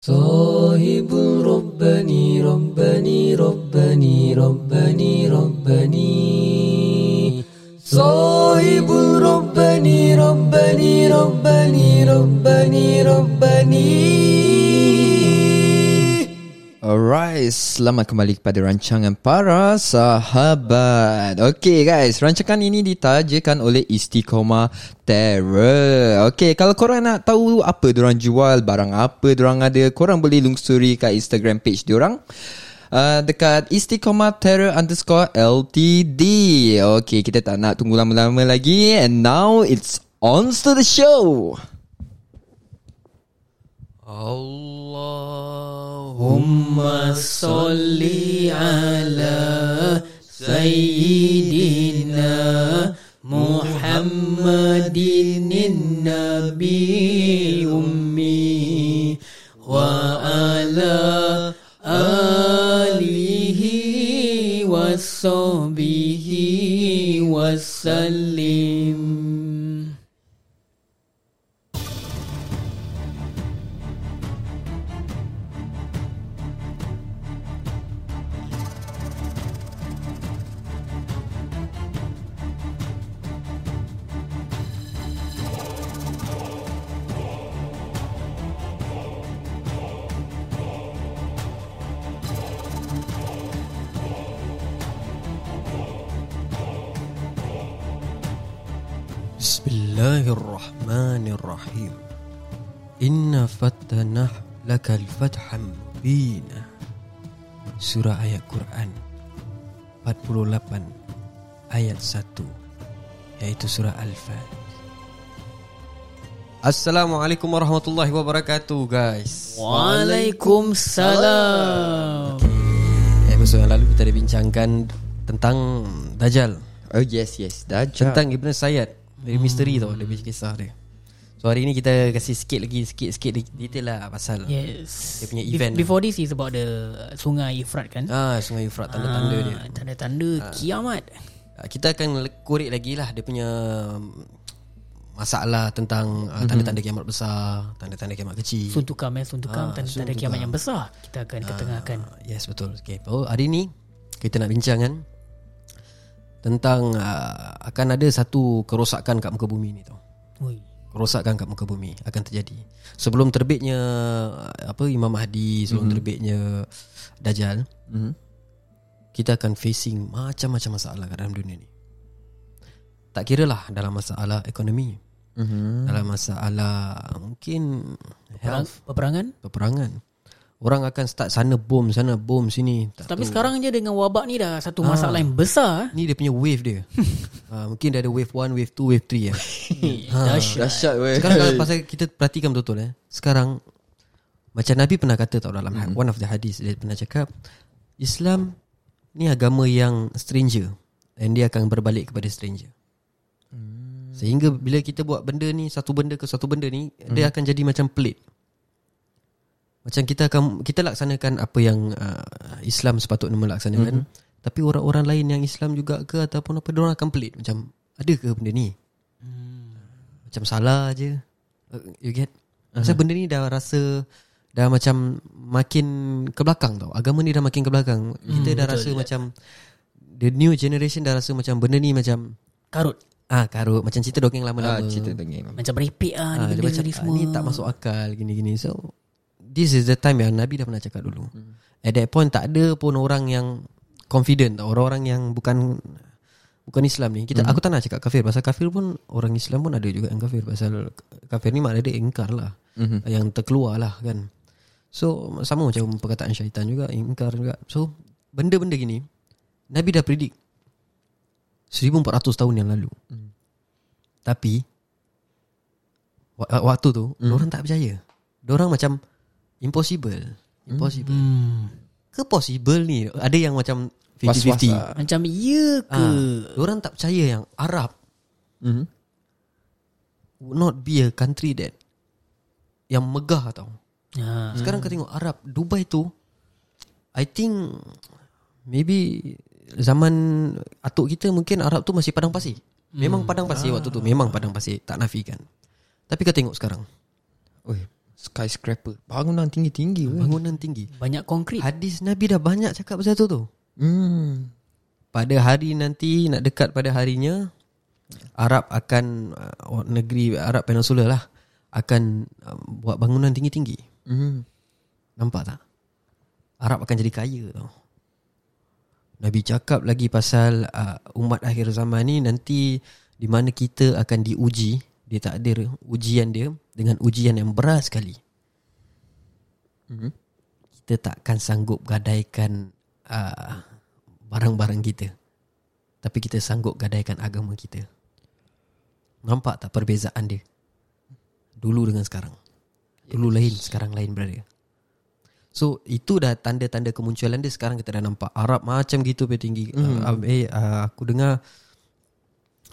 صاحب ربني ربني ربني ربني ربني. صاحب ربني ربني ربني ربني ربني. Alright, selamat kembali kepada rancangan para sahabat. Okay guys, rancangan ini ditajakan oleh Istiqomah Terror. Okay, kalau korang nak tahu apa diorang jual, barang apa diorang ada, korang boleh lungsuri kat Instagram page diorang. Uh, dekat Istiqomah Terror underscore LTD. Okay, kita tak nak tunggu lama-lama lagi. And now it's on to the show. اللهم صل على سيدنا محمد النبي أمي وعلى آله وصحبه وسلم. الرحيم إن فتنح لك الفتح مبينا Surah ayat Quran 48 ayat 1 Iaitu surah Al-Fat Assalamualaikum warahmatullahi wabarakatuh guys Waalaikumsalam Episode yang lalu kita ada bincangkan tentang Dajjal Oh yes, yes. Dajjal. Tentang Ibn Sayyad Dari misteri tau Dia punya kisah dia So hari ni kita kasih sikit lagi Sikit-sikit detail lah pasal Yes Dia punya event Before this is about the Sungai Ifrat kan Ah, Sungai Euphrat tanda-tanda Ah, dia. Tanda-tanda kiamat Ah, Kita akan korek lagi lah dia punya um, masalah tentang uh, tanda-tanda kiamat besar, tanda-tanda kiamat kecil. Suntukam eh Suntukam Ah, Tanda-tanda suntukam. kiamat yang besar Kita akan ketengahkan Ah, yes betul. Okay. Oh, hari ni kita nak bincang kan tentang uh, akan ada satu kerosakan kat muka bumi ni tau. Ui. Kerosakan kat muka bumi akan terjadi. Sebelum terbitnya apa Imam Mahdi, sebelum mm-hmm. terbitnya Dajjal, Mhm. kita akan facing macam-macam masalah kat dalam dunia ni. Tak kira lah dalam masalah ekonomi, Mhm. dalam masalah mungkin health, Peperangan peperangan. Orang akan start sana bom, sana bom, sini. Tak Tapi tahu. sekarang je dengan wabak ni dah Satu Ah. masalah yang besar eh. ni dia punya wave dia. ha, mungkin dia ada wave 1, wave 2, wave 3 ya. Dahsyat Dahsyat weh. Sekarang kalau pasal kita perhatikan betul-betul eh. Sekarang macam Nabi pernah kata tau dalam Hmm. one of the hadis dia pernah cakap Islam ni agama yang stranger and dia akan berbalik kepada stranger. Hmm. Sehingga bila kita buat benda ni satu benda ke satu benda ni dia akan jadi macam pelik. Macam kita akan kita laksanakan apa yang uh, Islam sepatutnya melaksanakan tapi orang-orang lain yang Islam juga ke ataupun apa dia orang akan pelik macam ada ke benda ni? Macam salah je. Uh, You get? Pasal benda ni dah rasa dah macam makin ke belakang tau. Agama ni dah makin ke belakang. Kita dah rasa macam the new generation dah rasa macam benda ni macam Karut ah karut macam cerita dongeng Ah, lama-lama. cerita dongeng. Macam meripik ah, Ah, ni dia benda macam ni ah, semua ni tak masuk akal gini-gini. So this is the time yang Nabi dah pernah cakap dulu. At that point tak ada pun orang yang confident. Orang-orang yang bukan bukan Islam ni. Kita aku tak nak cakap kafir pasal kafir pun orang Islam pun ada juga yang kafir pasal kafir ni makna dia ingkar lah. Mhm. Yang terkeluar lah kan. So sama macam perkataan syaitan juga ingkar juga. So benda-benda gini Nabi dah predict 1400 tahun yang lalu. Tapi wa- waktu tu mm. orang tak percaya. Orang macam impossible. Impossible. hmm. Ke possible ni? Ada yang macam Was-was 50-50. lah. Macam ya ke Ah, orang tak percaya yang Arab Mhm. would not be a country that yang megah tau. ah. Sekarang kau tengok Arab Dubai tu I think maybe zaman atuk kita mungkin Arab tu masih padang pasir. Memang padang pasir waktu tu, memang padang pasir, tak nafikan. Tapi kau tengok sekarang. Oi, Skyscraper. Bangunan tinggi-tinggi. Bangunan tinggi. Banyak konkret Hadis Nabi dah banyak cakap pasal tu tu. Hmm. Pada hari nanti Nak dekat pada harinya Arab akan uh, Negeri Arab Peninsula lah Akan uh, Buat bangunan tinggi-tinggi. Hmm. Nampak tak? Arab akan jadi kaya tau Nabi cakap lagi pasal uh, Umat akhir zaman ni Nanti Di mana kita akan diuji Dia tak ada ujian dia Dengan ujian yang berat sekali. Mhm. Kita takkan sanggup gadaikan uh, Barang-barang kita. Tapi kita sanggup gadaikan agama kita. Nampak tak perbezaan dia? Dulu dengan sekarang. Dulu lain Sekarang lain berada So itu dah tanda-tanda kemunculan dia. Sekarang kita dah nampak Arab macam gitu pe tinggi. Mm. uh, Eh uh, aku dengar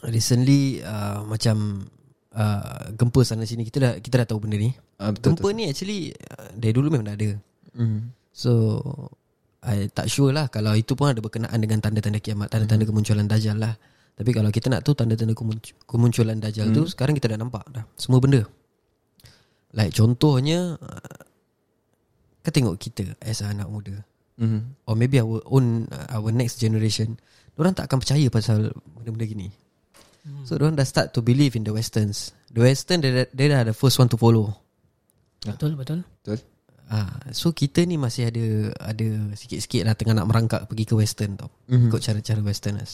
Recently uh, Macam uh, Gempa sana sini Kita dah kita dah tahu benda ni. Ah, Betul Gempa ni actually uh, Dari dulu memang dah ada. Hmm. So I tak sure lah Kalau itu pun ada berkenaan Dengan tanda-tanda kiamat Tanda-tanda kemunculan Dajjal lah. Tapi kalau kita nak tahu Tanda-tanda kemunc- kemunculan Dajjal tu Sekarang kita dah nampak dah Semua benda. Like contohnya uh, Kau tengok kita As anak muda. Hmm. Or maybe our own uh, Our next generation Diorang tak akan percaya Pasal benda-benda gini So diorang dah start to believe In the westerns The western Dia, dia dah the first one to follow Betul betul Betul Ah, so kita ni masih ada ada sikit-sikit lah tengah nak merangkak pergi ke western tau. Mhm. Mm-hmm. Ikut cara-cara westerners.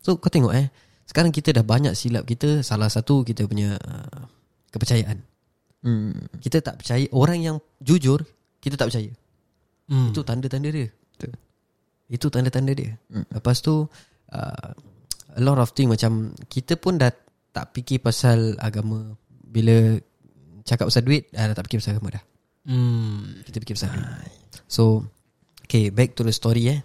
So kau tengok eh, sekarang kita dah banyak silap kita salah satu kita punya uh, kepercayaan. Hmm Kita tak percaya orang yang jujur kita tak percaya. hmm. Itu tanda-tanda dia. Betul. Itu tanda-tanda dia. Mm. Lepas tu uh, a lot of thing macam kita pun dah tak fikir pasal agama. Bila cakap pasal duit dah tak fikir pasal agama dah. hmm. Kita fikir pasal duit. So Okay back to the story eh.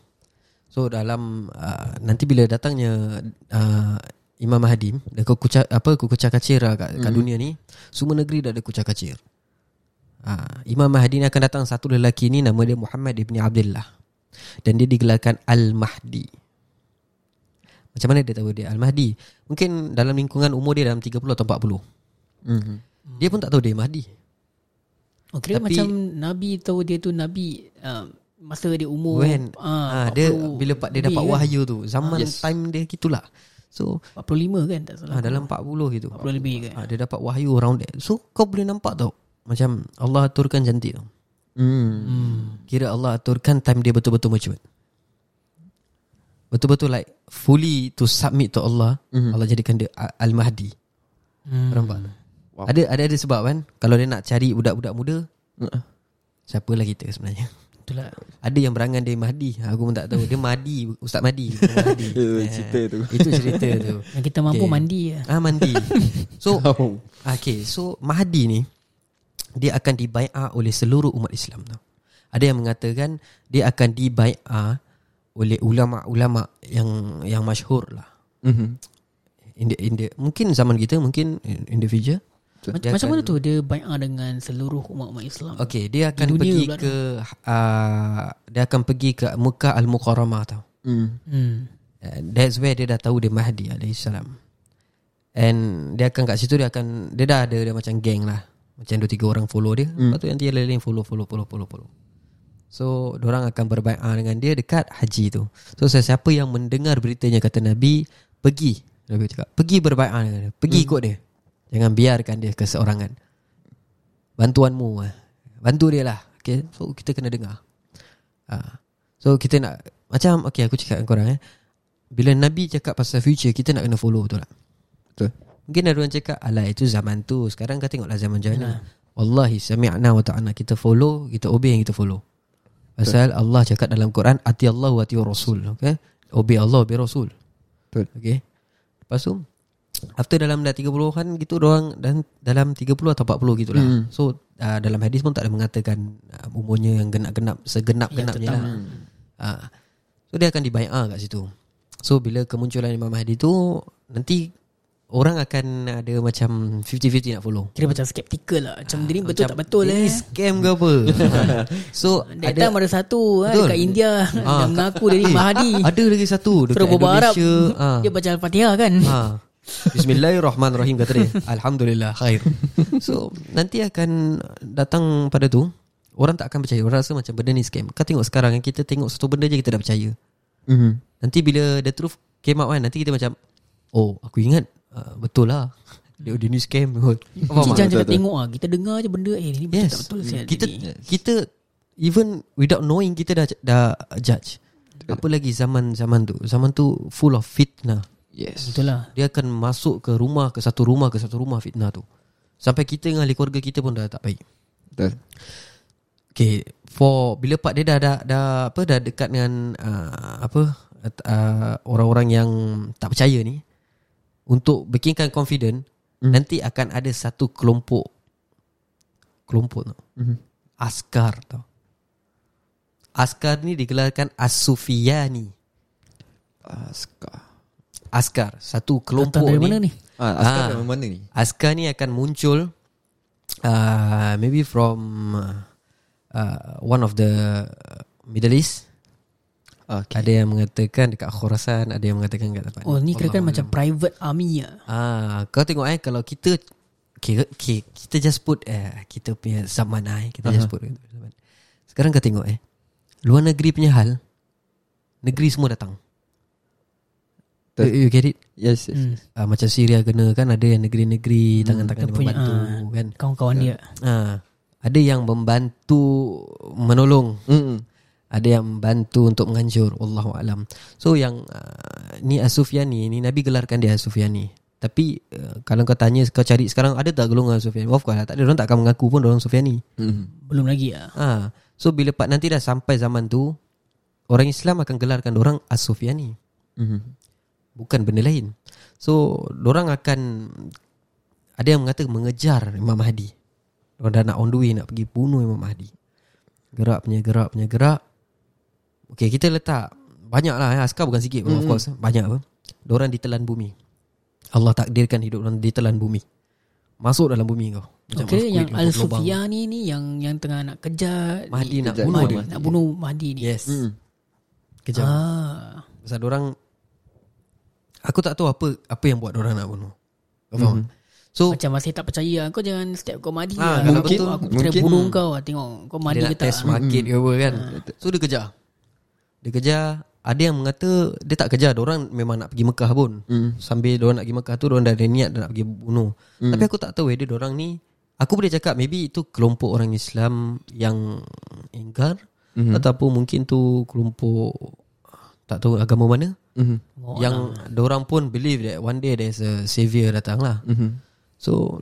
So dalam uh, Nanti bila datangnya uh, Imam Mahdi Dia kukucar, apa, kukucar kacir lah kat, kat dunia ni Semua negeri dah ada kucar kacir. Uh, Imam Mahdi ni akan datang Satu lelaki ni Nama dia Muhammad ibn Abdullah. Dan dia digelarkan Al-Mahdi Macam mana dia tahu dia Al-Mahdi Mungkin dalam lingkungan umur dia Dalam 30 atau 40 Hmm Dia pun tak tahu dia Mahdi Oh, kira Tapi- macam Nabi tahu dia tu Nabi uh, Masa dia umur When ah, dia 40 bila pak dia dapat lebih kan? wahyu tu zaman Yes. time dia gitulah. So 45 kan tak salah ah, dalam 40 gitu. 40 lebih kan Ah, dia dapat wahyu around that. So kau boleh nampak tau macam Allah aturkan cantik tau. Hmm hmm. Kira Allah aturkan time dia betul-betul mature. Betul-betul like fully to submit to Allah. Mhm. Allah jadikan dia Al-Mahdi. Kau Nampak? Wow. Ada ada ada sebab kan kalau dia nak cari budak-budak muda Uh, siapalah kita sebenarnya. Itulah Ada yang berangan dia Mahdi Aku pun tak tahu Dia Mahdi Ustaz Mahdi Mahdi Eh, Eh, cerita tu. Itu cerita tu Yang kita mampu Okay. mandi lah Ah mandi So Oh. Okay so Mahdi ni Dia akan dibai'ah oleh seluruh umat Islam tau. Ada yang mengatakan Dia akan dibai'ah Oleh ulama-ulama Yang yang masyhur lah Mhm. in the, in the, Mungkin zaman kita Mungkin in, in the future Macam, macam akan- mana tu Dia bai'ah dengan seluruh umat-umat Islam Okay dia akan dunia pergi pula ke uh, Dia akan pergi ke Mekah Al-Mukarramah tau hmm. Uh, that's where dia dah tahu dia Mahdi alaihissalam. And dia akan kat situ dia akan dia dah ada dia macam geng lah. Macam dua tiga orang follow dia. Hmm. Lepas tu nanti yang lain follow follow follow follow follow. So orang akan berbai'ah dengan dia dekat haji tu. So sesiapa yang mendengar beritanya kata Nabi pergi. Nabi cakap pergi berbai'ah dengan dia. Pergi hmm. ikut dia. Jangan biarkan dia keseorangan. Bantuanmu lah. Bantu dia lah. Okay. So kita kena dengar. Ah. So kita nak macam okay aku cakap dengan korang eh. Bila Nabi cakap pasal future kita nak kena follow betul tak? Betul Mungkin ada orang cakap alah itu zaman tu. Sekarang kau tengoklah zaman macam mana. Wallahi sami'na wa ta'ana kita follow, kita obey yang kita follow. Pasal Allah cakap dalam Quran ati Allah wa ati Rasul, okay? Obey Allah, obey Rasul. Betul. Okay Lepas tu After dalam dah 30-an gitu Orang dan dalam 30 atau 40 gitu lah Hmm. So uh, dalam hadis pun tak ada mengatakan uh, Umurnya yang genap-genap Segenap-genapnya lah. uh, So dia akan dibayar kat situ. So bila kemunculan Imam Mahdi tu Nanti Orang akan ada macam 50-50 nak follow Kira macam skeptical lah Macam dia ni betul Macam, tak betul Ini eh scam ke apa So That time ada satu ha, Betul. Dekat India Ah, Yang mengaku dia ni Eh, Mahdi Ada lagi satu Dekat Suruh berbual Arab Indonesia ah. Dia baca Al-Fatihah kan ha. Bismillahirrahmanirrahim kata dia. Alhamdulillah khair. So nanti akan datang pada tu orang tak akan percaya. Orang rasa macam benda ni scam. Kau tengok sekarang yang kita tengok satu benda je kita dah percaya. Mhm. Nanti bila the truth came out kan nanti kita macam oh aku ingat uh, betul lah. Dia, dia ni scam. Faham tak? Jangan Betul, cakap betul. tengok ah Kita dengar je benda Eh ni betul Yes. tak betul sial Kita ni. kita even without knowing kita dah dah judge. Apa lagi zaman-zaman tu? Zaman tu full of fitnah. Yes. Betul lah Dia akan masuk ke rumah ke satu rumah ke satu rumah fitnah tu. Sampai kita dengan ahli keluarga kita pun dah tak baik. Betul. Okay, for bila part dia dah dah, dah apa dah dekat dengan uh, apa uh, orang-orang yang tak percaya ni untuk bikinkan confident Mhm. nanti akan ada satu kelompok kelompok tau. Mhm. Askar tau. Askar ni digelarkan As-Sufiyani. Askar. Askar, satu kelompok Datang dari ni. mana ni Ah, Askar Ah. dari mana ni? Askar ni akan muncul uh, maybe from uh, one of the Middle East. Okay. Ada yang mengatakan dekat Khurasan, ada yang mengatakan kat tempat. Oh ni kira kan macam private army lah Ah, kau tengok eh kalau kita okay, okay, kita just put eh kita punya zaman eh, kita just put zaman. Sekarang kau tengok eh luar negeri punya hal negeri semua datang. You, you get it? Yes, yes. hmm. Ah, macam Syria kena kan ada yang negeri-negeri tangan-tangan Dia membantu ah, kan. Kawan-kawan dia Ah, ada yang membantu menolong, Mm-mm. Ada yang membantu untuk menghancur. Wallahu alam. So yang uh, ni As-Sufyani ni Nabi gelarkan dia As-Sufyani. Tapi uh, kalau kau tanya kau cari sekarang ada tak golongan Sufyani? Of course lah, tak ada orang tak akan mengaku pun orang Sufyani. Mm. Belum lagi lah Ha. So bila part nanti dah sampai zaman tu orang Islam akan gelarkan orang As-Sufyani. Mhm. Bukan benda lain. So orang akan ada yang mengata mengejar Imam Mahdi. Orang dah nak on the way nak pergi bunuh Imam Mahdi. Gerak punya gerak punya gerak. Okay kita letak banyak lah eh. Askar bukan sikit pun of course. Banyak apa. Diorang ditelan bumi. Allah takdirkan hidup orang ditelan bumi. Masuk dalam bumi kau. Macam Okay yang. Al-Sufyan ni ni Yang yang tengah nak kejar Mahdi ni, nak kejar bunuh Mahdi, dia. Nak bunuh Mahdi ni Yes. Mm. Kejam. ah. Pasal orang Aku tak tahu apa Apa yang buat orang nak bunuh Kau faham? So Macam masih tak percaya Kau jangan step kau Mahdi Ah, lah kalau Aku- betul, Aku try mungkin. bunuh kau lah. Tengok kau Mahdi Dia ke tak test market ke apa kan So dia kejar Dia kejar Ada yang mengata Dia tak kejar Orang memang nak pergi Mekah pun Mm. Sambil orang nak pergi Mekah tu Orang dah ada niat dah nak pergi bunuh Tapi aku tak tahu Whether orang ni Aku boleh cakap Maybe itu kelompok orang Islam Yang Ingkar Mhm. Ataupun mungkin tu Kelompok Tak tahu agama mana Mhm. Oh, Yang orang pun believe that One day there's a savior datang lah Mhm. So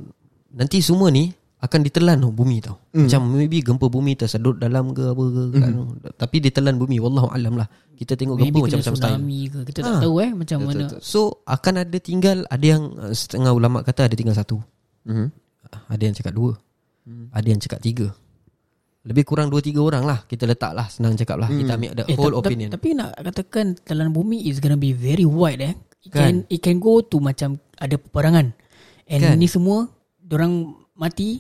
Nanti semua ni Akan ditelan tau bumi tau mm. Macam maybe gempa bumi tersedut dalam ke apa ke kan. Tapi ditelan bumi Wallahu alam lah Kita tengok Maybe gempa kena macam-macam style ke Kita tak Ah. tahu eh Macam mana So akan ada tinggal Ada yang uh, Setengah ulama kata Ada tinggal satu Mhm. Ada yang cakap dua Ada yang cakap tiga Lebih kurang dua tiga orang lah Kita letak lah Senang cakap lah Kita ambil the Eh, whole ta- ta- opinion Tapi nak katakan Telan bumi is gonna be very wide eh. It Kan? can, it can go to macam ada peperangan. And Kan? ni semua orang mati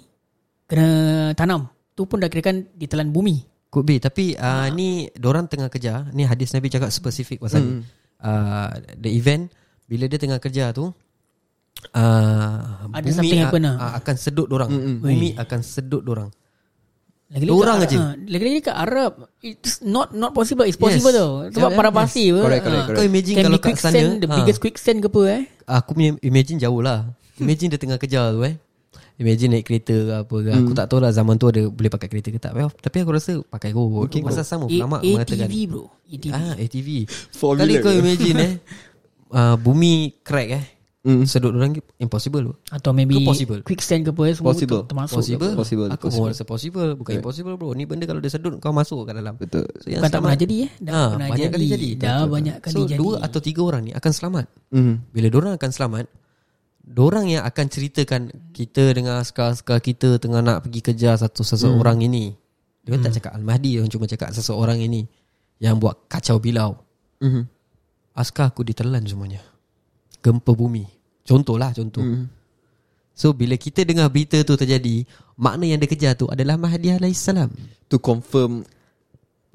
kena tanam. Tu pun dah kirakan ditelan bumi. Could be Tapi uh, ni Diorang tengah kerja Ni hadis Nabi cakap spesifik pasal ni uh, The event Bila dia tengah kerja tu uh, Ada something happen lah. uh, Akan sedut dorang Bumi akan sedut dorang Lagi-lagi orang aje. ah, Lagi-lagi kat Arab It's not not possible It's possible Yes. tau Sebab Yeah, para yes. pasir apa. Correct, correct, Ah, Kau imagine Can kalau be kat sana The ah, biggest quicksand ke apa eh Aku punya imagine jauh lah Imagine dia tengah kerja tu eh Imagine naik kereta ke apa ke. Aku tak tahu lah zaman tu ada Boleh pakai kereta ke tak. Well, Tapi aku rasa pakai go. Okay, Pasal sama A- ulama mengatakan. ATV bro. ATV Ah ATV Formula Kali kau ke? imagine eh. Uh, Bumi crack eh. Mm. Sedut orang Impossible Atau maybe Ke possible? Quicksand ke apa eh, Semua Possible. tu termasuk. Possible. Possible, Aku possible. mau rasa possible. Bukan impossible bro. Ni benda kalau dia sedut Kau masuk kat dalam. Betul. so, yang Bukan tak pernah jadi eh. Dah Ah, pernah Banyak jadi. kali jadi. Dah banyak kali So jadi. dua atau tiga orang ni Akan selamat. Mhm. Bila orang akan selamat Diorang yang akan ceritakan Kita dengan askar-askar kita Tengah nak pergi kejar Satu seseorang ini. Dia tak cakap Al-Mahdi Dia cuma cakap seseorang ini Yang buat kacau bilau. Mhm. Askar aku ditelan semuanya. Gempa bumi. Contohlah contoh. Mhm. So bila kita dengar berita tu terjadi Makna yang dia kejar tu adalah Mahdi alaihissalam. To confirm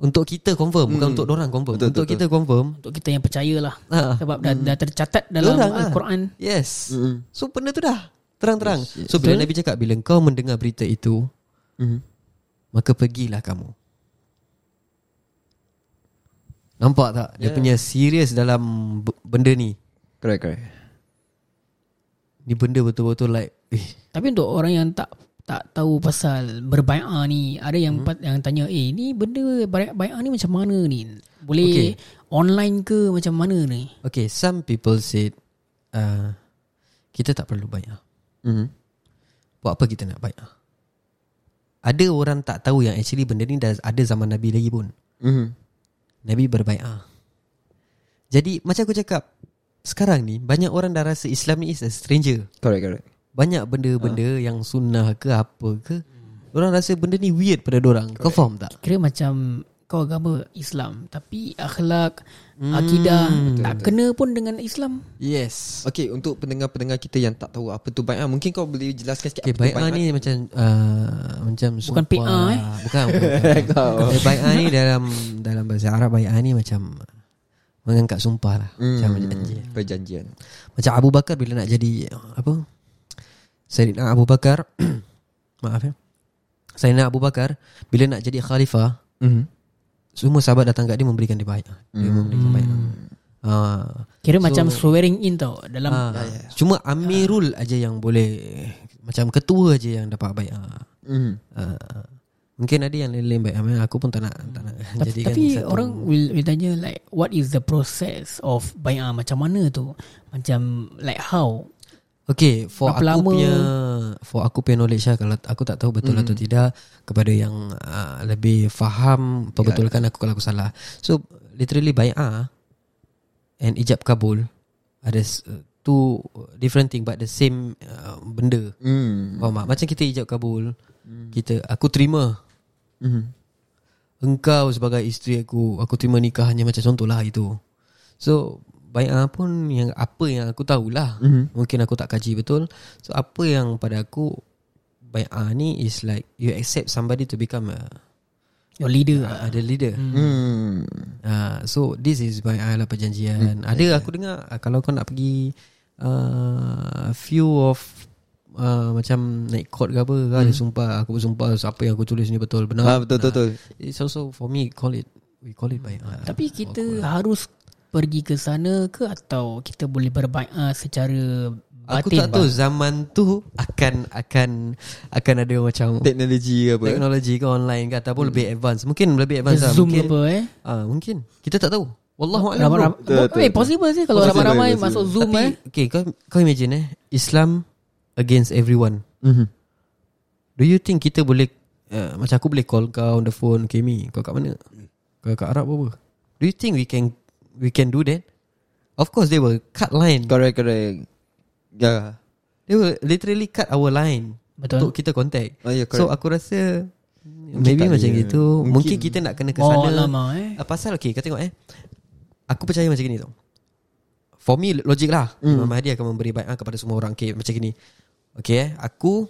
Untuk kita confirm Bukan untuk orang confirm. Betul, Untuk betul, kita confirm. Untuk kita yang percaya lah Ah. Sebab dah, dah tercatat dalam Dorang lah. Al-Quran. Yes. Mm-mm. So benda tu dah. Terang-terang. Yes, yes. So bila Nabi cakap Bila kau mendengar berita itu Mhm. Maka pergilah kamu. Nampak tak? Dia Yeah. punya serius dalam Benda ni. Correct correct. Ni benda betul-betul like eh, Tapi untuk orang yang tak tak tahu pasal berbai'ah ni. Ada yang hmm. yang tanya Eh ni benda bai'ah ni macam mana ni? Boleh online ke macam mana ni? Okay some people said uh, Kita tak perlu bayar Mhm. Buat apa kita nak bayar Ada orang tak tahu yang actually benda ni dah ada zaman Nabi lagi pun. Mhm. Nabi berbai'ah Jadi macam aku cakap Sekarang ni banyak orang dah rasa Islam ni is a stranger. Correct correct Banyak benda-benda yang sunnah ke apa ke Orang rasa benda ni weird pada orang Kau faham tak? Kira macam kau agama Islam Tapi akhlak Akidah Tak kena pun dengan Islam Yes Okay untuk pendengar-pendengar kita yang tak tahu apa tu bai'ah Mungkin kau boleh jelaskan sikit Okay, apa tu bai'ah ni macam uh, macam Bukan sumpah. PA, eh? Bukan, bukan, bukan. bai'ah ni dalam dalam bahasa Arab bai'ah ni macam mengangkat sumpah lah. Macam Hmm, janji. Perjanjian Macam Abu Bakar bila nak jadi apa? Sayyidina Abu Bakar maaf ya. Sayyidina Abu Bakar bila nak jadi khalifah, Mhm. semua sahabat datang kat dia memberikan dia bai'ah. Dia Hmm. memberikan bai'ah. Ah, Kira So- macam swearing in tau Dalam ah, Cuma Amirul aja yang boleh macam ketua aja yang dapat bai'ah. Mhm. Uh, mungkin ada yang lain-lain baik. Aku pun tak nak tak nak Tapi, jadikan tapi satu. orang will, will tanya like what is the process of bai'ah macam mana tu? Macam like how? Okay For Berapa aku lama? punya For aku punya knowledge lah Kalau aku tak tahu betul Hmm. atau tidak Kepada yang uh, Lebih faham Perbetulkan aku kalau aku salah So Literally bay'ah And ijab kabul Ada Two Different thing But the same uh, Benda Mhm. Faham tak Macam kita ijab kabul Kita Aku terima Mhm. Engkau sebagai isteri aku Aku terima nikahnya Macam contohlah itu So Bayar pun yang Apa yang aku tahulah. Mhm. Mungkin aku tak kaji betul. So apa yang pada aku Bayar ni is like You accept somebody to become a, Your leader. a, the leader. Hmm. uh, So this is bayar lah perjanjian. Ada aku dengar uh, Kalau kau nak pergi uh, Few of uh, Macam naik court ke apa kan, Ada sumpah Aku bersumpah Apa yang aku tulis ni betul Benar. Ah, betul, betul, betul. It's also for me call it We call it bayar Tapi kita harus pergi ke sana ke atau kita boleh berbai'ah secara Aku batin? tak tahu bang? zaman tu akan akan akan ada macam Teknologi ke apa teknologi ke online ke ataupun lebih advance. Mungkin lebih advance lah. Zoom mungkin, apa eh? Ah, mungkin. Kita tak tahu. Wallahu a'lam. Betul, betul, Eh, possible sih kalau Possible, ramai-ramai possible. masuk Zoom Tapi, eh. okay, kau kau imagine eh Islam against everyone. Mhm. Do you think kita boleh uh, macam aku boleh call kau on the phone, okay mi, kau kat mana? Kau kat Arab apa? Do you think we can we can do that? Of course they will cut line. Correct correct Ya They will literally cut our line Betul. untuk kita contact. Oh, ya, so aku rasa maybe macam ada. gitu. Mungkin, Mungkin. kita nak kena ke Oh sana. lama eh. Uh, pasal okay, kau tengok eh. Aku percaya macam gini tau. For me logik lah. Mm. Imam Mahdi akan memberi bai'ah kepada semua orang. Okay, macam gini. Okay eh, aku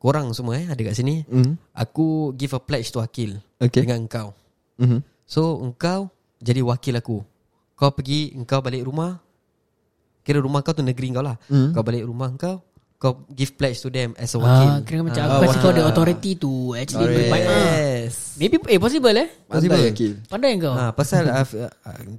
korang semua eh ada kat sini. Mhm. Aku give a pledge to Akil Okay. dengan engkau. Mhm. So engkau jadi wakil aku. Kau pergi, engkau balik rumah. Kira rumah kau tu negeri kau lah. Hmm. Kau balik rumah kau, kau give pledge to them as a wakil. Ah, kira macam Ah, aku kasi kau ada wakil. authority tu actually Correct. berbai'ah. Yes. Maybe eh possible eh. Possible. Pandai, Akil. Pandai kau. Ha, pasal uh, uh,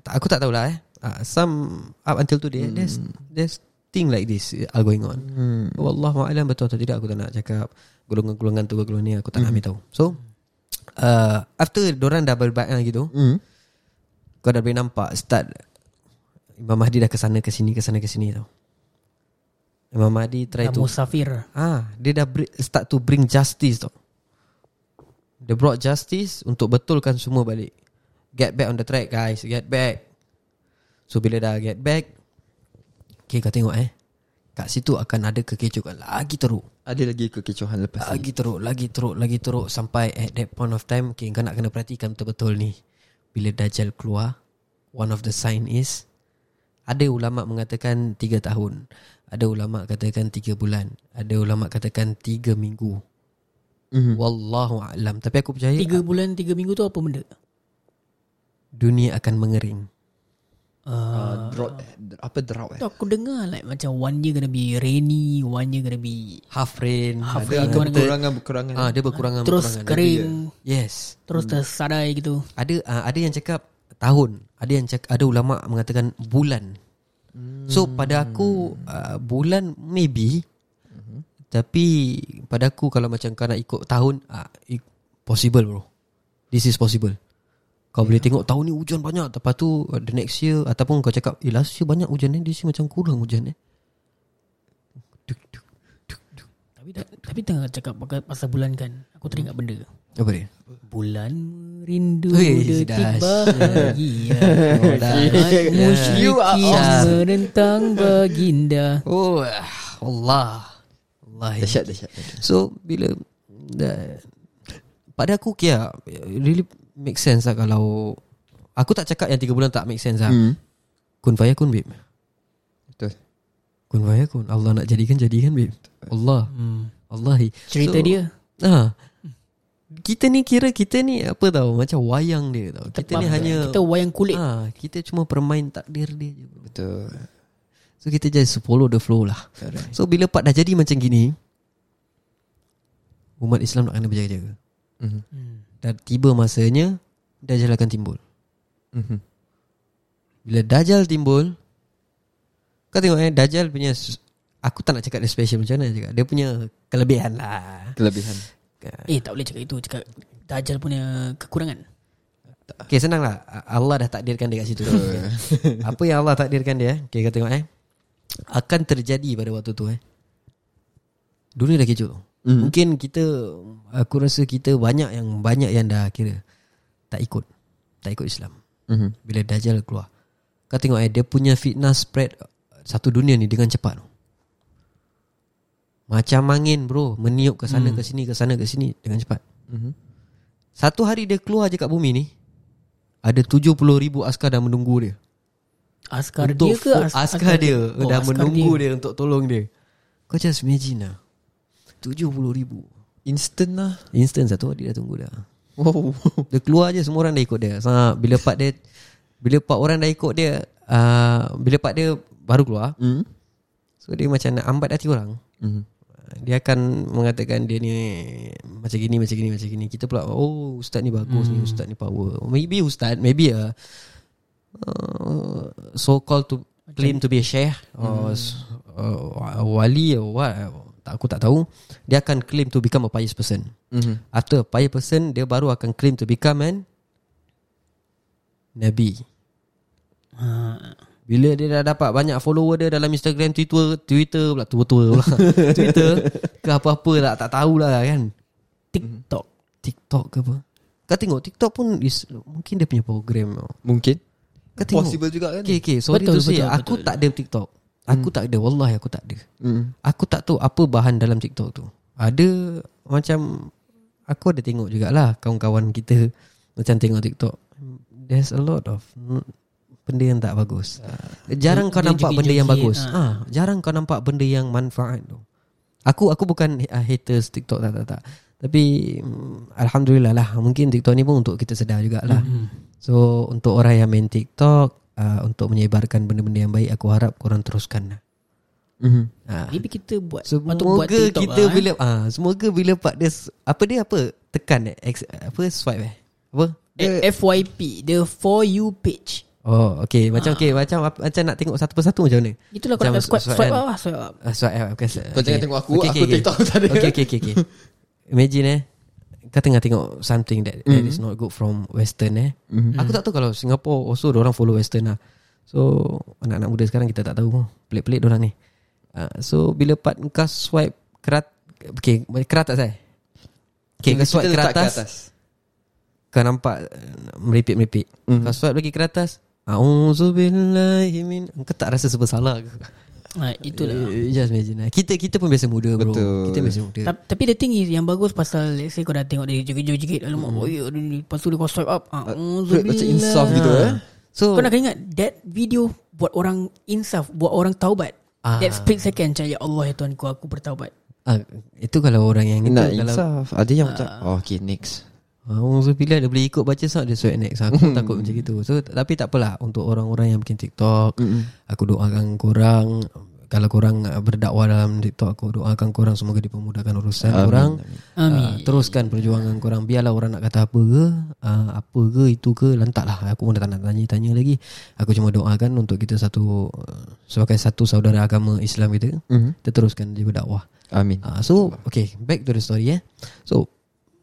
aku tak tahulah eh. Uh, some up until today hmm. there's there's thing like this are going on. Hmm. Wallahu a'lam betul atau tidak aku tak nak cakap golongan-golongan tu golongan ni aku tak nak ambil tahu. So uh, after dorang dah berbaiat gitu, Hmm. Kau dah boleh nampak start Imam Mahdi dah ke sana ke sini ke sana ke sini tau. Imam Mahdi try Dah to musafir. Ah, dia dah start to bring justice tau. Dia brought justice untuk betulkan semua balik. Get back on the track guys, get back. So bila dah get back, okay kau tengok eh. Kat situ akan ada kekecohan lagi teruk. Ada lagi kekecohan lepas ni. Lagi teruk, lagi teruk, lagi teruk sampai at that point of time, okay, kau nak kena perhatikan betul-betul ni. Bila Dajjal keluar, one of the sign is ada ulama mengatakan tiga tahun. Ada ulama katakan tiga bulan. Ada ulama katakan tiga minggu. Mhm. Wallahu a'lam. Tapi aku percaya Tiga bulan tiga minggu tu apa benda? dunia akan mengering. Uh, drought, apa drought eh? Aku dengar like macam one year gonna be rainy, one year gonna be Half rain, Half ada rain, Ada tu mana- kekurangan-kekurangan. ah dia berkurangan terus berkurangan. kering, Yes. terus tersadai gitu. Ada uh, ada yang cakap tahun, ada yang cakap ada ulama mengatakan bulan. So pada aku uh, bulan maybe tapi pada aku kalau macam kau nak ikut tahun uh, possible bro. This is possible. Kau boleh tengok tahun ni hujan banyak Lepas tu The next year Ataupun kau cakap Eh last year banyak hujan ni This year macam kurang hujan ni Duk, duk, duk, duk. Tapi tapi tengah cakap pasal- bulan kan. Aku teringat benda. Apa dia? Bulan rindu Weh, detik dah. bahagia. Oh, dah. Awesome. menentang baginda. Oh Allah Allah Dahsyat, dahsyat. So bila dah, Pada aku kia Really make sense lah kalau Aku tak cakap yang 3 bulan tak make sense lah Hmm. Kun fayakun babe Betul. Kun fayakun Allah nak jadikan jadikan babe Allah Hmm. Allahi Cerita So, dia. ah, Kita ni kira Kita ni apa tahu Macam wayang dia tau Kita ni Faham hanya kita wayang kulit. ah, Kita cuma permain takdir dia je Betul. So kita just follow the flow lah Correct. So bila part dah jadi macam gini Umat Islam nak kena berjaga-jaga Mhm. Hmm. Dan tiba masanya Dajjal akan timbul. Mhm. Bila Dajjal timbul Kau tengok eh Dajjal punya Aku tak nak cakap dia special macam mana cakap. Dia punya kelebihan lah. Kelebihan. Eh tak boleh cakap itu. Cakap Dajjal punya kekurangan. Okay senang lah. Allah dah takdirkan dia kat situ. Apa yang Allah takdirkan dia Okay kau tengok eh. Akan terjadi pada waktu tu eh. Dunia dah kecoh Mhm. Mungkin kita Aku rasa kita banyak yang Banyak yang dah kira Tak ikut. Tak ikut Islam. Mhm. Bila Dajjal keluar. Kau tengok eh Dia punya fitnah spread Satu dunia ni dengan cepat Macam angin bro. Meniup ke sana ke sini Ke sana ke sini Dengan cepat. Mhm. Satu hari dia keluar je kat bumi ni Ada 70 ribu askar dah menunggu dia. Askar Untuk dia ke fo- as- Askar dia Oh, Dah askar menunggu dia. Untuk tolong dia. Kau just imagine lah 70 ribu Instant lah. Instant satu hari dah tunggu dah Wow. Dia keluar je Semua orang dah ikut dia Sa- Bila part dia Bila part orang dah ikut dia uh, Bila part dia Baru keluar Hmm. So dia macam nak ambat hati orang Mhm. dia akan mengatakan dia ni macam gini macam gini macam gini kita pula oh ustaz ni bagus hmm. ni ustaz ni power maybe ustaz maybe a uh, so called to claim to be a sheikh or s- uh, wali or what aku tak tahu dia akan claim to become a pious person Mhm. after a pious person dia baru akan claim to become an nabi ha. bila dia dah dapat banyak follower dia dalam Instagram, Twitter, Twitter pula tua-tua pula. Twitter ke apa-apa tak tak tahulah kan. TikTok TikTok ke apa. Kau tengok TikTok pun is, mungkin dia punya program. Mungkin. Kau tengok. Possible juga kan. Okay, okay. Sorry Betul, to say, betul, aku betul. tak ada TikTok. Aku tak ada. Wallahi aku tak ada. Hmm. Aku tak tahu apa bahan dalam TikTok tu. Ada macam aku ada tengok jugalah kawan-kawan kita macam tengok TikTok. There's a lot of mm, benda yang tak bagus. Jarang Dia- kau nampak benda yang bagus. ah. Ah, jarang kau nampak benda yang manfaat tu. Aku aku bukan uh, haters TikTok tak tak tak. Tapi mm, alhamdulillah lah mungkin TikTok ni pun untuk kita sedar jugalah. Hmm. So untuk orang yang main TikTok uh, untuk menyebarkan benda-benda yang baik aku harap korang teruskan lah. Mhm. Ah. Maybe kita buat Patut buat Semoga TikTok kita lah, eh. bila ah semoga bila part dia apa dia apa tekan eh X, apa swipe eh apa eh, FYP The For You page oh okey macam okey macam apa- macam nak tengok satu persatu macam mana Itulah kalau Macam nak swipe, swipe swipe kan? up lah Swipe up uh, swipe eh okay, Kau jangan tengok aku, aku TikTok tak ada. okey okey okey okey imagine eh kau tengah tengok something that, that Mhm. is not good from western eh. Mhm. aku tak tahu kalau Singapore also orang follow western lah. So anak-anak muda sekarang kita tak tahu. Pelik-pelik orang ni. Uh, so bila part kau swipe kerat okey kerat atas eh Okay, kau swipe Kita ke letak atas, Kau nampak uh, Meripik-meripik Mhm. Kau swipe lagi ke atas? A'udzubillahi min Kau tak rasa serba salah ke ha, Itulah Eh, Just imagine lah. Kita kita pun biasa muda bro Betul. Kita biasa muda Ta- Tapi the thing is Yang bagus pasal Let's say kau dah tengok dia Joget-joget Alamak oh ya dia ni. Lepas tu dia kau swipe up ah, Macam insaf gitu eh. So Kau nak ingat That video Buat orang insaf Buat orang taubat Ah. That split second Macam ya Allah ya Tuhan ku Aku bertaubat ah, Itu kalau orang yang itu Nak kalau, insaf. Ada yang macam, oh okay next. Ah, Orang Zulfila dia boleh ikut baca sat dia sweat next. Aku takut macam gitu. So tapi tak apalah untuk orang-orang yang bikin TikTok. Aku doakan korang kalau korang uh, berdakwah dalam TikTok aku doakan korang semoga dipermudahkan urusan Amin, korang. Amin. Uh, teruskan perjuangan korang Biarlah orang nak kata apa ke uh, Apa ke itu ke Lantaklah Aku pun dah tak nak tanya-tanya lagi Aku cuma doakan Untuk kita satu uh, Sebagai satu saudara agama Islam kita Mhm. Kita teruskan di berdakwah Amin. uh, So Okay Back to the story eh So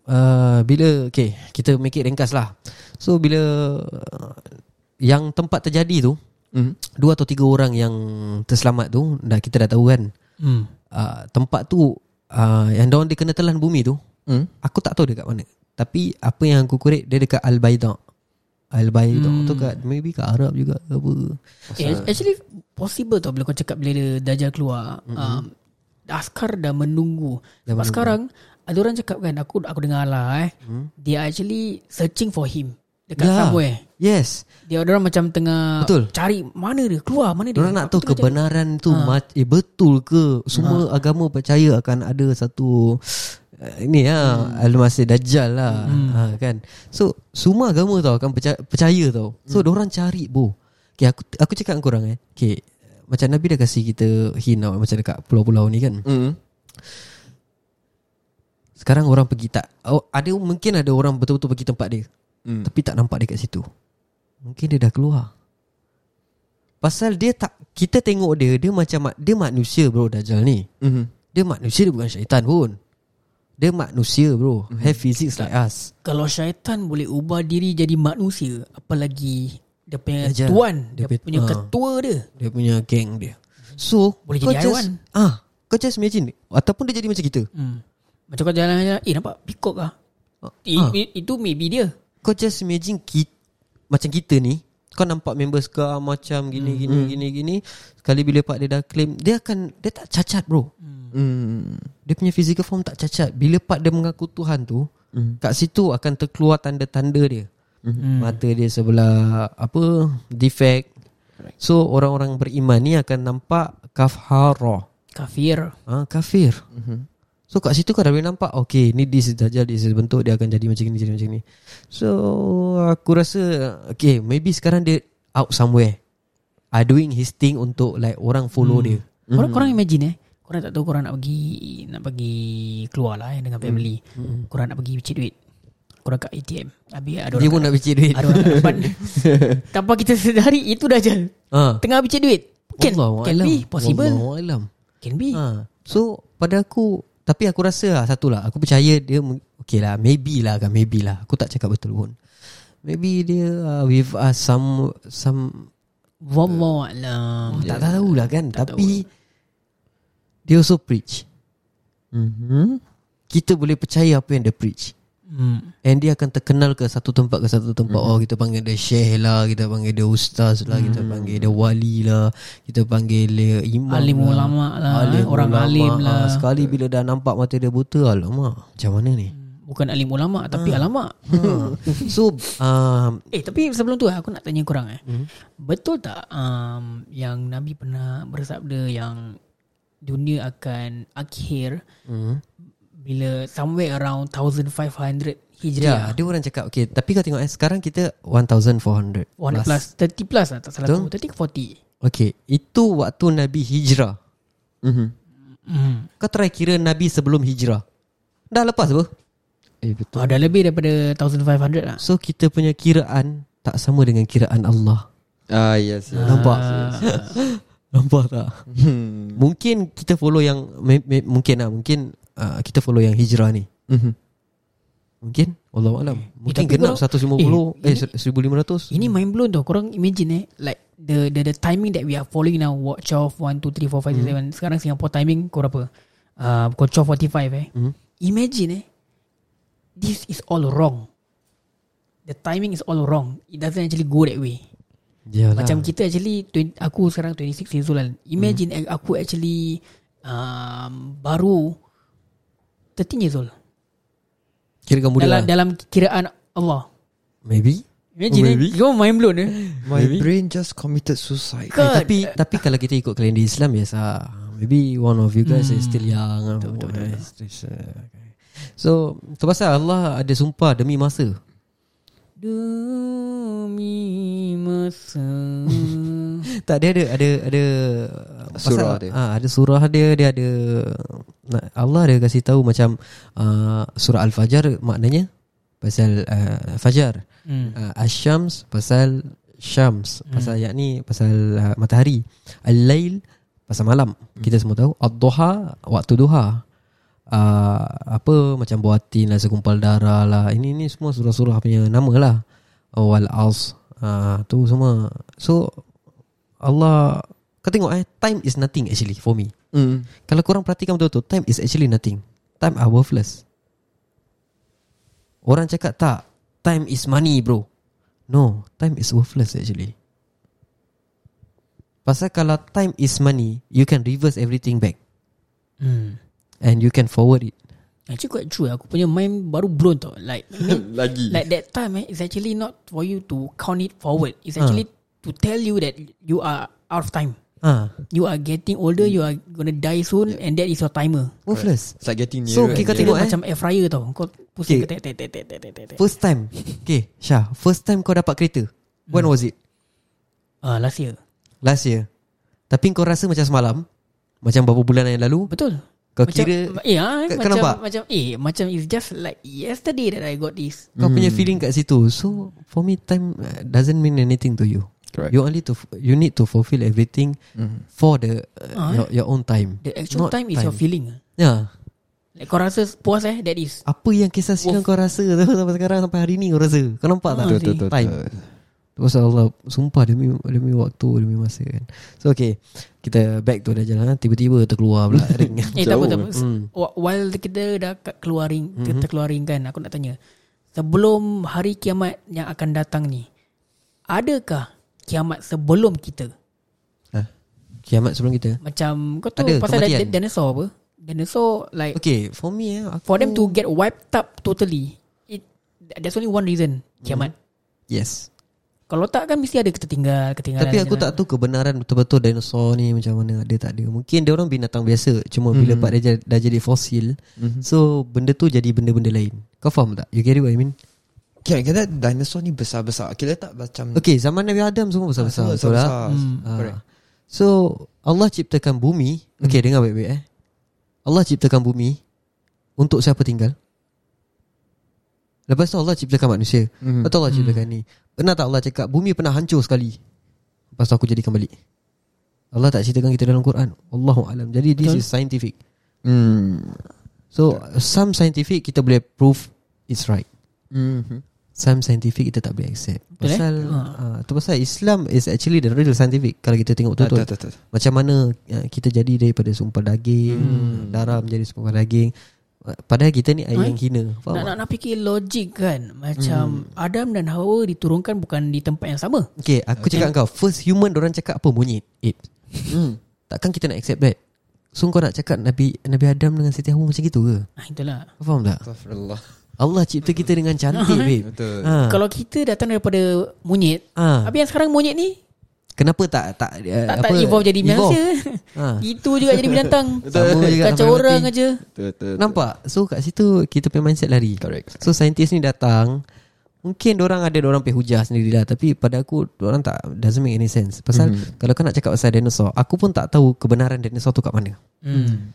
uh, Bila Okay Kita make it ringkas lah So bila uh, Yang tempat terjadi tu Mhm. Dua atau tiga orang yang Terselamat tu Dah kita dah tahu kan Hmm. uh, Tempat tu uh, Yang diorang dia kena telan bumi tu Hmm. Aku tak tahu dekat mana Tapi apa yang aku korek Dia dekat Al-Baida Al-Baida Hmm. tu kat Maybe kat Arab juga ke apa Eh, actually possible tau bila kau cakap bila dia Dajjal keluar. Mm-hmm. Um, askar dah menunggu. Dah Sebab menunggu. sekarang ada orang cakap kan aku aku dengar lah eh. Hmm. They are actually searching for him dekat Ya. somewhere. Yes Dia orang macam tengah Betul. cari mana dia keluar mana dia. Diorang nak tahu cari. kebenaran tu ma- Eh betul ke Semua agama percaya akan ada satu uh, Ini ya hmm. Al-Masih Dajjal lah hmm. ha, kan So semua agama tau akan percaya, percaya tau So hmm. orang cari bo Okay aku aku cakap dengan korang eh Okay Macam Nabi dah kasih kita hint tau Macam dekat pulau-pulau ni kan Mhm. Sekarang orang pergi tak oh, Ada mungkin ada orang betul-betul pergi tempat dia Hmm. Tapi tak nampak dia kat situ Mungkin dia dah keluar Pasal dia tak Kita tengok dia Dia macam Dia manusia bro Dajjal ni Mhm. Dia manusia Dia bukan syaitan pun Dia manusia bro Mhm. Have physics like us Kalau syaitan boleh ubah diri jadi manusia, apalagi dia punya Dajjal. tuan, Dia dia, punya- ah. ketua dia. Dia punya geng dia So Boleh jadi just, haiwan. ah, Kau just imagine Ataupun dia jadi macam kita Hmm. Macam kau jalan-jalan, eh nampak pikok ah. I, Ah. i- Itu maybe dia. Kau just imagine kita, Macam kita ni Kau nampak members kau Macam gini Hmm, gini gini gini Sekali bila pak dia dah claim Dia akan Dia tak cacat bro Hmm. Dia punya physical form tak cacat Bila part dia mengaku Tuhan tu Hmm. Kat situ akan terkeluar tanda-tanda dia Hmm. Mata dia sebelah Apa Defect So orang-orang beriman ni akan nampak Kafhara Kafir. ha, Kafir Mhm. So kat situ kau dah boleh nampak Okay ni this is Dajjal This is bentuk Dia akan jadi macam ni Jadi macam ni. So Aku rasa Okay maybe sekarang dia Out somewhere. Are doing his thing Untuk like Orang follow dia. Korang, korang imagine eh? Korang tak tahu korang nak pergi Nak pergi Keluar lah eh, Dengan family. Korang nak pergi picit duit. Korang kat ATM Habis ada Dia orang pun nak bicik duit. Ada orang kat Tanpa kita sedari Itu dah je. Ha. Tengah picit duit. Can, can be Possible. Wallahualam Can be. Ha. So pada aku Tapi aku rasa lah Satu lah. Aku percaya dia Okay lah Maybe lah kan Maybe lah. Aku tak cakap betul pun. Maybe dia uh, With us some Some Wallahualam Tak tahu lah kan. Tapi Dia also preach. Mhm. Kita boleh percaya Apa yang dia preach hmm. And dia akan terkenal ke Satu tempat ke satu tempat Oh kita panggil dia syekh lah Kita panggil dia ustaz lah Kita panggil dia wali lah Kita panggil dia imam Alim lah. ulama lah Alim Orang ulama. alim lah Ah, Sekali bila dah nampak mata dia buta Alamak Macam mana ni Bukan alim ulama Tapi alamak ha. So um, Eh tapi sebelum tu aku nak tanya korang eh. Mhm. Betul tak um, yang Nabi pernah bersabda yang dunia akan akhir mm, bila somewhere around 1500 Ya Hijriah. Ada orang cakap Okay tapi kau tengok eh Sekarang kita 1400 100 plus 30 plus lah tak salah Betul. aku 30 ke 40 Okay Itu waktu Nabi hijrah Mhm. hmm. Kau try kira Nabi sebelum hijrah Dah lepas apa? Eh betul. oh, dah lebih daripada 1500 lah So kita punya kiraan Tak sama dengan kiraan Allah Ah yes. yes. Nampak? Ah. Nampak tak? Hmm. Mungkin kita follow yang me, me, Mungkin lah Mungkin uh, Kita follow yang hijrah ni. Mhm. Mungkin Allah alam. Mungkin tapi genap korang- 150 Eh, eh 1500 Ini mind blown tau. Korang imagine eh Like the the the timing that we are following now What 12 1 2 3 4 5 6 7 Sekarang Singapore timing Pukul berapa? Uh, Pukul 12.45 eh. Mhm. Imagine eh This is all wrong. The timing is all wrong. It doesn't actually go that way. Yalah. Macam kita actually 20, Aku sekarang 26 years old kan. Imagine eh, aku actually um, Baru 13 years old Kirakan muda dalam, lah dalam kiraan Allah Maybe Imagine Oh, eh maybe. Kau mind blown eh My brain just committed suicide. eh, Tapi Tapi kalau kita ikut kalender Islam Yes ah, Maybe one of you guys Hmm. Is still young Betul, betul, betul. This, uh, okay. So tu pasal Allah ada sumpah demi masa Demi masa Tak dia ada ada ada Surah pasal, dia. Ah, ada surah dia dia ada Allah dia kasih tahu macam uh, surah al-fajar maknanya pasal uh, fajar. hmm. Uh, Asyams pasal syams pasal yakni pasal uh, matahari. Al-lail pasal malam. Kita semua tahu ad-duha waktu duha. Uh, apa macam buatin lah segumpal darah lah ini ini semua surah-surah punya nama lah wal as uh, tu semua so Allah kau tengok eh time is nothing actually for me Hmm. kalau korang perhatikan betul-betul time is actually nothing. Time are worthless. Orang cakap tak time is money bro. No time is worthless actually. Pasal kalau time is money you can reverse everything back. Hmm. and you can forward it. Actually quite true Aku punya mind baru blown tau. Like I mean, Lagi. Like that time eh, It's actually not for you to count it forward. It's actually to tell you that You are out of time ah You are getting older You are gonna die soon And that is your timer. Worthless. It's like getting nearer. So, kita Kira tengok, eh. macam air fryer tau. Kau pusing Okay. okay. tek, tek, tek, tek, tek, tek, first time. Okay Syah first time kau dapat kereta. When was it? Ah, Last year. Last year. Tapi kau rasa macam semalam macam beberapa bulan yang lalu Betul. Kau macam, kira eh, ah, kau- kau macam, nampak? macam Eh macam it's just like Yesterday that I got this. Kau punya feeling kat situ. So for me time uh, Doesn't mean anything to you Correct. You only to You need to fulfill everything Mhm. For the uh, Ah, your, your own time. The actual Not time is your feeling Ya Like kau rasa puas eh? That is. Apa yang kisah silam kau rasa tu? Sampai sekarang Sampai hari ni kau rasa? Kau nampak tak? Ah, Betul, betul, betul. Time Tu Pasal Allah Sumpah demi Demi waktu Demi masa kan? So okay. Kita back to Dajjal ha? Tiba-tiba terkeluar pula ring. Eh tak apa tak apa. Hmm. Wh- While kita dah kat keluarin mm-hmm. Kita keluarin kan Aku nak tanya. Sebelum hari kiamat Yang akan datang ni Adakah Kiamat sebelum kita Kiamat sebelum kita Macam Kau tahu Ada, pasal kematian. di- dinosaur apa Dinosaur like Okay For me eh aku, For them to get wiped up totally it, There's only one reason Kiamat Yes Kalau tak kan mesti ada ketertinggal Ketinggalan Tapi aku tak tahu kebenaran betul-betul dinosaur ni macam mana ada tak ada. Mungkin dia orang binatang biasa. Cuma bila Mhm. part dia dah, jadi fosil, Mhm. so benda tu jadi benda-benda lain. Kau faham tak? You get it what I mean? Kira kira dinosaur ni besar-besar. Kira tak macam Okay, zaman Nabi Adam semua Ah, besar-besar. Hmm. Ah. Correct. So, Allah ciptakan bumi. Okay, dengar baik-baik eh. Allah ciptakan bumi untuk siapa tinggal? Lepas tu Allah ciptakan manusia. Lepas tu Allah ciptakan ni. Pernah tak Allah cakap bumi pernah hancur sekali? Lepas tu aku jadikan balik. Allah tak ceritakan kita dalam Quran. Allahu alam. Jadi this Betul. is scientific. Hmm. So some scientific kita boleh prove it's right. Mhm. Some scientific kita tak boleh accept. Betul, eh? Pasal Ha. uh, tu pasal Islam is actually the real scientific kalau kita tengok Betul, betul-betul. betul, betul. Macam mana uh, kita jadi daripada sumpah daging, Hmm. darah menjadi sumpah daging. Padahal kita ni Eh? yang hina. nak, Faham? nak, nak fikir logik kan Macam Adam dan Hawa diturunkan bukan di tempat yang sama Okay, aku cakap kau first human orang cakap apa monyet? Ape. Hmm. Takkan kita nak accept that? So kau nak cakap Nabi Nabi Adam dengan Siti Hawa macam gitu ke? ah, Itulah Kau faham tak? Astagfirullah. Allah cipta kita dengan cantik, babe. Betul. Ha. Kalau kita datang daripada monyet ha. Habis yang sekarang monyet ni Kenapa tak tak uh, Tak, tak evolve jadi manusia Ha. Itu juga jadi binatang Sama juga Kacau orang aja Betul, betul, betul. Nampak? So kat situ kita punya mindset lari. Correct. So saintis ni datang Mungkin orang ada orang punya hujah sendiri lah Tapi pada aku orang tak Doesn't make any sense Pasal Mhm. Kalau kau nak cakap pasal dinosaur Aku pun tak tahu Kebenaran dinosaur tu kat mana hmm.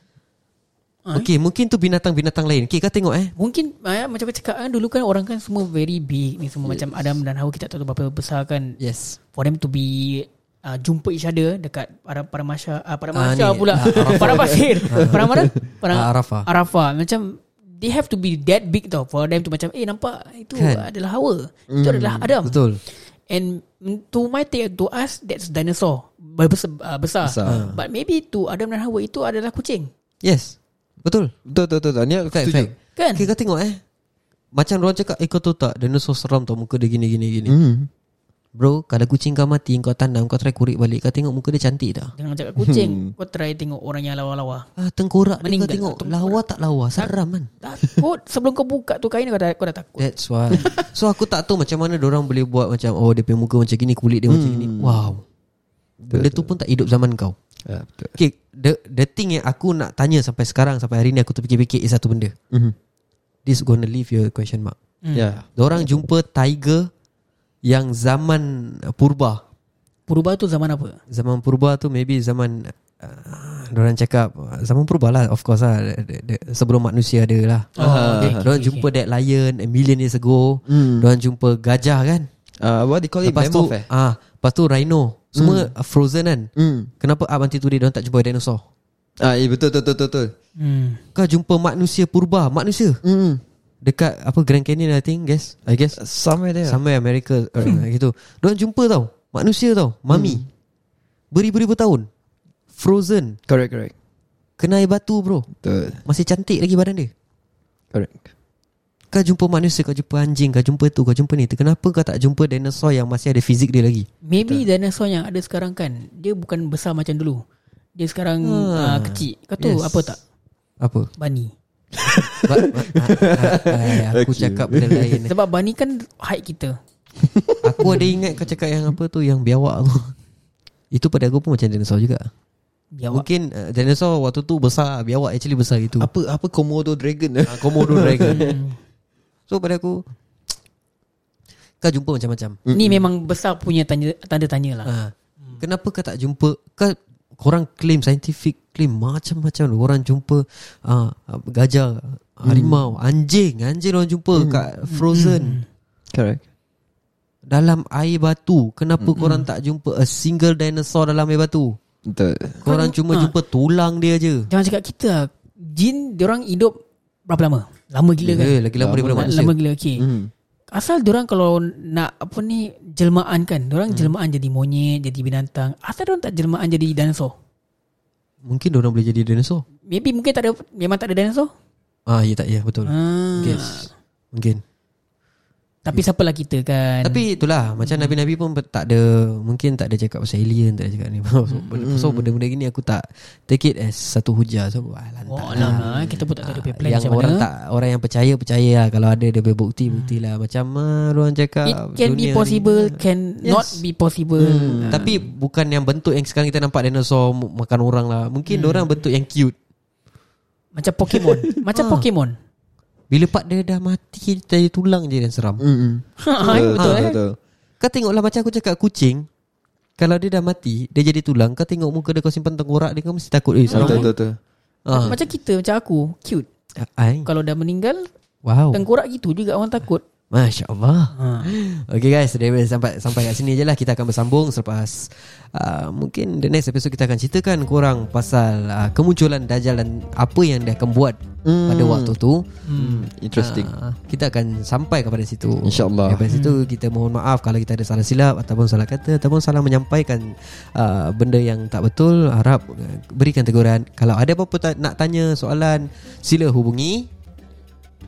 Ah, Okay mungkin tu binatang-binatang lain. Okay kau tengok eh? Mungkin ah, Macam aku cakap kan Dulu kan orang kan semua very big Ni semua macam Adam dan Hawa Kita tak tahu berapa besar kan. Yes. For them to be uh, Jumpa each other Dekat para para masya uh, Para masya ni, pula. Para pasir. Para mana? Para Ah, Arafah. Arafah. Macam They have to be that big tau For them to macam Eh nampak Itu Kan? adalah Hawa. Itu adalah Adam. Betul. And mm, to my take to us that's dinosaur. Besar, uh, besar. Besar. But maybe to Adam dan Hawa itu adalah kucing. Yes Betul Betul, betul, betul. Ni aku Fact, fact. Kan? Kau tengok eh Macam orang cakap Eh kau tahu tak Dinosaur seram tau Muka dia gini gini gini Hmm. Bro Kalau kucing kau mati Kau tanam Kau try kurik balik Kau tengok muka dia cantik tak Jangan cakap kucing. Kau try tengok orang yang lawa-lawa. ah, Tengkorak dia kau tengok tengkorak. Lawa tak lawa Seram kan Takut sebelum kau buka tu kain kau dah, kau dah takut. That's why So aku tak tahu Macam mana orang boleh buat Macam oh dia punya muka macam gini Kulit dia macam gini Wow Benda tu pun tak hidup zaman kau Ya, betul. Okay The, the thing yang aku nak tanya Sampai sekarang Sampai hari ni aku terfikir-fikir Is satu benda Mhm. This gonna leave you a question mark Yeah. Orang jumpa tiger Yang zaman purba Purba tu zaman apa? Zaman purba tu maybe zaman uh, Diorang cakap uh, Zaman purba lah Of course lah de, de, Sebelum manusia ada lah Oh, okay, okay, Diorang okay, jumpa that lion A million years ago Hmm. Diorang jumpa gajah kan Uh, what they call it? Lepas tu eh? ah, Lepas tu rhino Semua uh, frozen kan Hmm. Kenapa up until today Diorang tak jumpa dinosaur Ah, eh, betul, betul, betul, betul. Hmm. Kau jumpa manusia purba Manusia Hmm. Dekat apa Grand Canyon I think guess I guess Somewhere there. Somewhere America uh, gitu. Diorang jumpa tau Manusia tau Mami Beribu-ribu tahun Frozen Correct, correct. Kena air batu bro Betul. Masih cantik lagi badan dia Correct. Kau jumpa manusia Kau jumpa anjing Kau jumpa tu Kau jumpa ni Kenapa kau tak jumpa dinosaur Yang masih ada fizik dia lagi? Maybe dinosaur yang ada sekarang kan Dia bukan besar macam dulu. Dia sekarang Ah. uh, kecil. Kau tahu Yes. apa tak? Apa? Bunny. Ba- ba- ah, ah, Aku Okay. cakap benda lain. Sebab bunny kan height kita. Aku ada ingat kau cakap yang apa tu Yang biawak tu. Itu pada aku pun macam dinosaur juga. Biawak. Mungkin uh, dinosaur waktu tu besar Biawak actually besar gitu. Apa apa Komodo dragon? Ah, Komodo dragon So pada aku Kau jumpa macam-macam. Ni memang besar punya tanya, tanda tanya lah Ah. Kenapa kau tak jumpa? Kau Korang claim Scientific claim Macam-macam. Orang jumpa uh, Gajah Harimau Anjing. Anjing orang jumpa Kat frozen. Correct. Dalam air batu. Kenapa korang tak jumpa A single dinosaur Dalam air batu? Betul. Korang cuma Ah. jumpa tulang dia je. Jangan cakap kita lah. Jin Diorang hidup Berapa lama? Lama gila kan? Eh, Lagi lama daripada Lama, manusia lama gila okay Hmm. Asal diorang kalau nak apa ni jelmaan kan, diorang hmm. jelmaan jadi monyet, jadi binatang. Asal diorang tak jelmaan jadi dinosaur? Mungkin orang boleh jadi dinosaur Maybe mungkin tak ada memang tak ada dinosaur. Ah ya tak ya betul Ah. Yes Mungkin Tapi siapalah kita kan. Tapi itulah Macam Nabi-Nabi pun tak ada Mungkin tak ada cakap pasal alien Tak ada cakap ni So, benda- so benda-benda gini aku tak Take it as satu hujah So ah, lantak oh, lah. lah, lah, kita pun tak tahu dia plan yang macam orang mana. tak orang yang percaya percaya lah kalau ada dia bukti bukti lah macam orang cakap It can be possible, ni. can Yes. not be possible. Hmm. Tapi bukan yang bentuk yang sekarang kita nampak dinosaur makan orang lah. Mungkin hmm. orang bentuk yang cute. Macam Pokemon. Macam Ah. Pokemon. Bila part dia dah mati Jadi tulang je dan seram Hmm. Ha, betul eh. betul. Kau tengoklah macam aku cakap kucing Kalau dia dah mati Dia jadi tulang Kau tengok muka dia Kau simpan tengkorak dia Kau mesti takut Eh seram Betul, betul, betul. Ah. Macam kita, macam aku, cute. Ai. Kalau dah meninggal, Wow tengkorak gitu juga orang takut. Masya Allah Ha. Okay guys Daripada sampai sampai kat sini je lah Kita akan bersambung Selepas uh, Mungkin the next episode Kita akan ceritakan korang Pasal uh, Kemunculan Dajjal Dan apa yang dia akan buat Hmm. Pada waktu tu Hmm. Interesting. Ah, kita akan sampai kepada situ InsyaAllah. Daripada situ kita mohon maaf Kalau kita ada salah silap Ataupun salah kata Ataupun salah menyampaikan uh, Benda yang tak betul Harap uh, berikan teguran Kalau ada apa-apa ta- nak tanya soalan Sila hubungi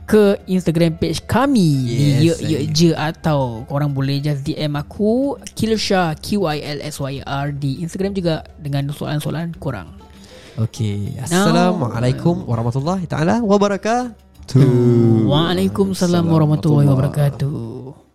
ke Instagram page kami Yes, yes, Ye Ye Je atau korang boleh just DM aku Kilsha Q I L S Y R di Instagram juga dengan soalan-soalan korang. Okay Assalamualaikum warahmatullahi taala wabarakatuh Waalaikumsalam warahmatullahi wabarakatuh.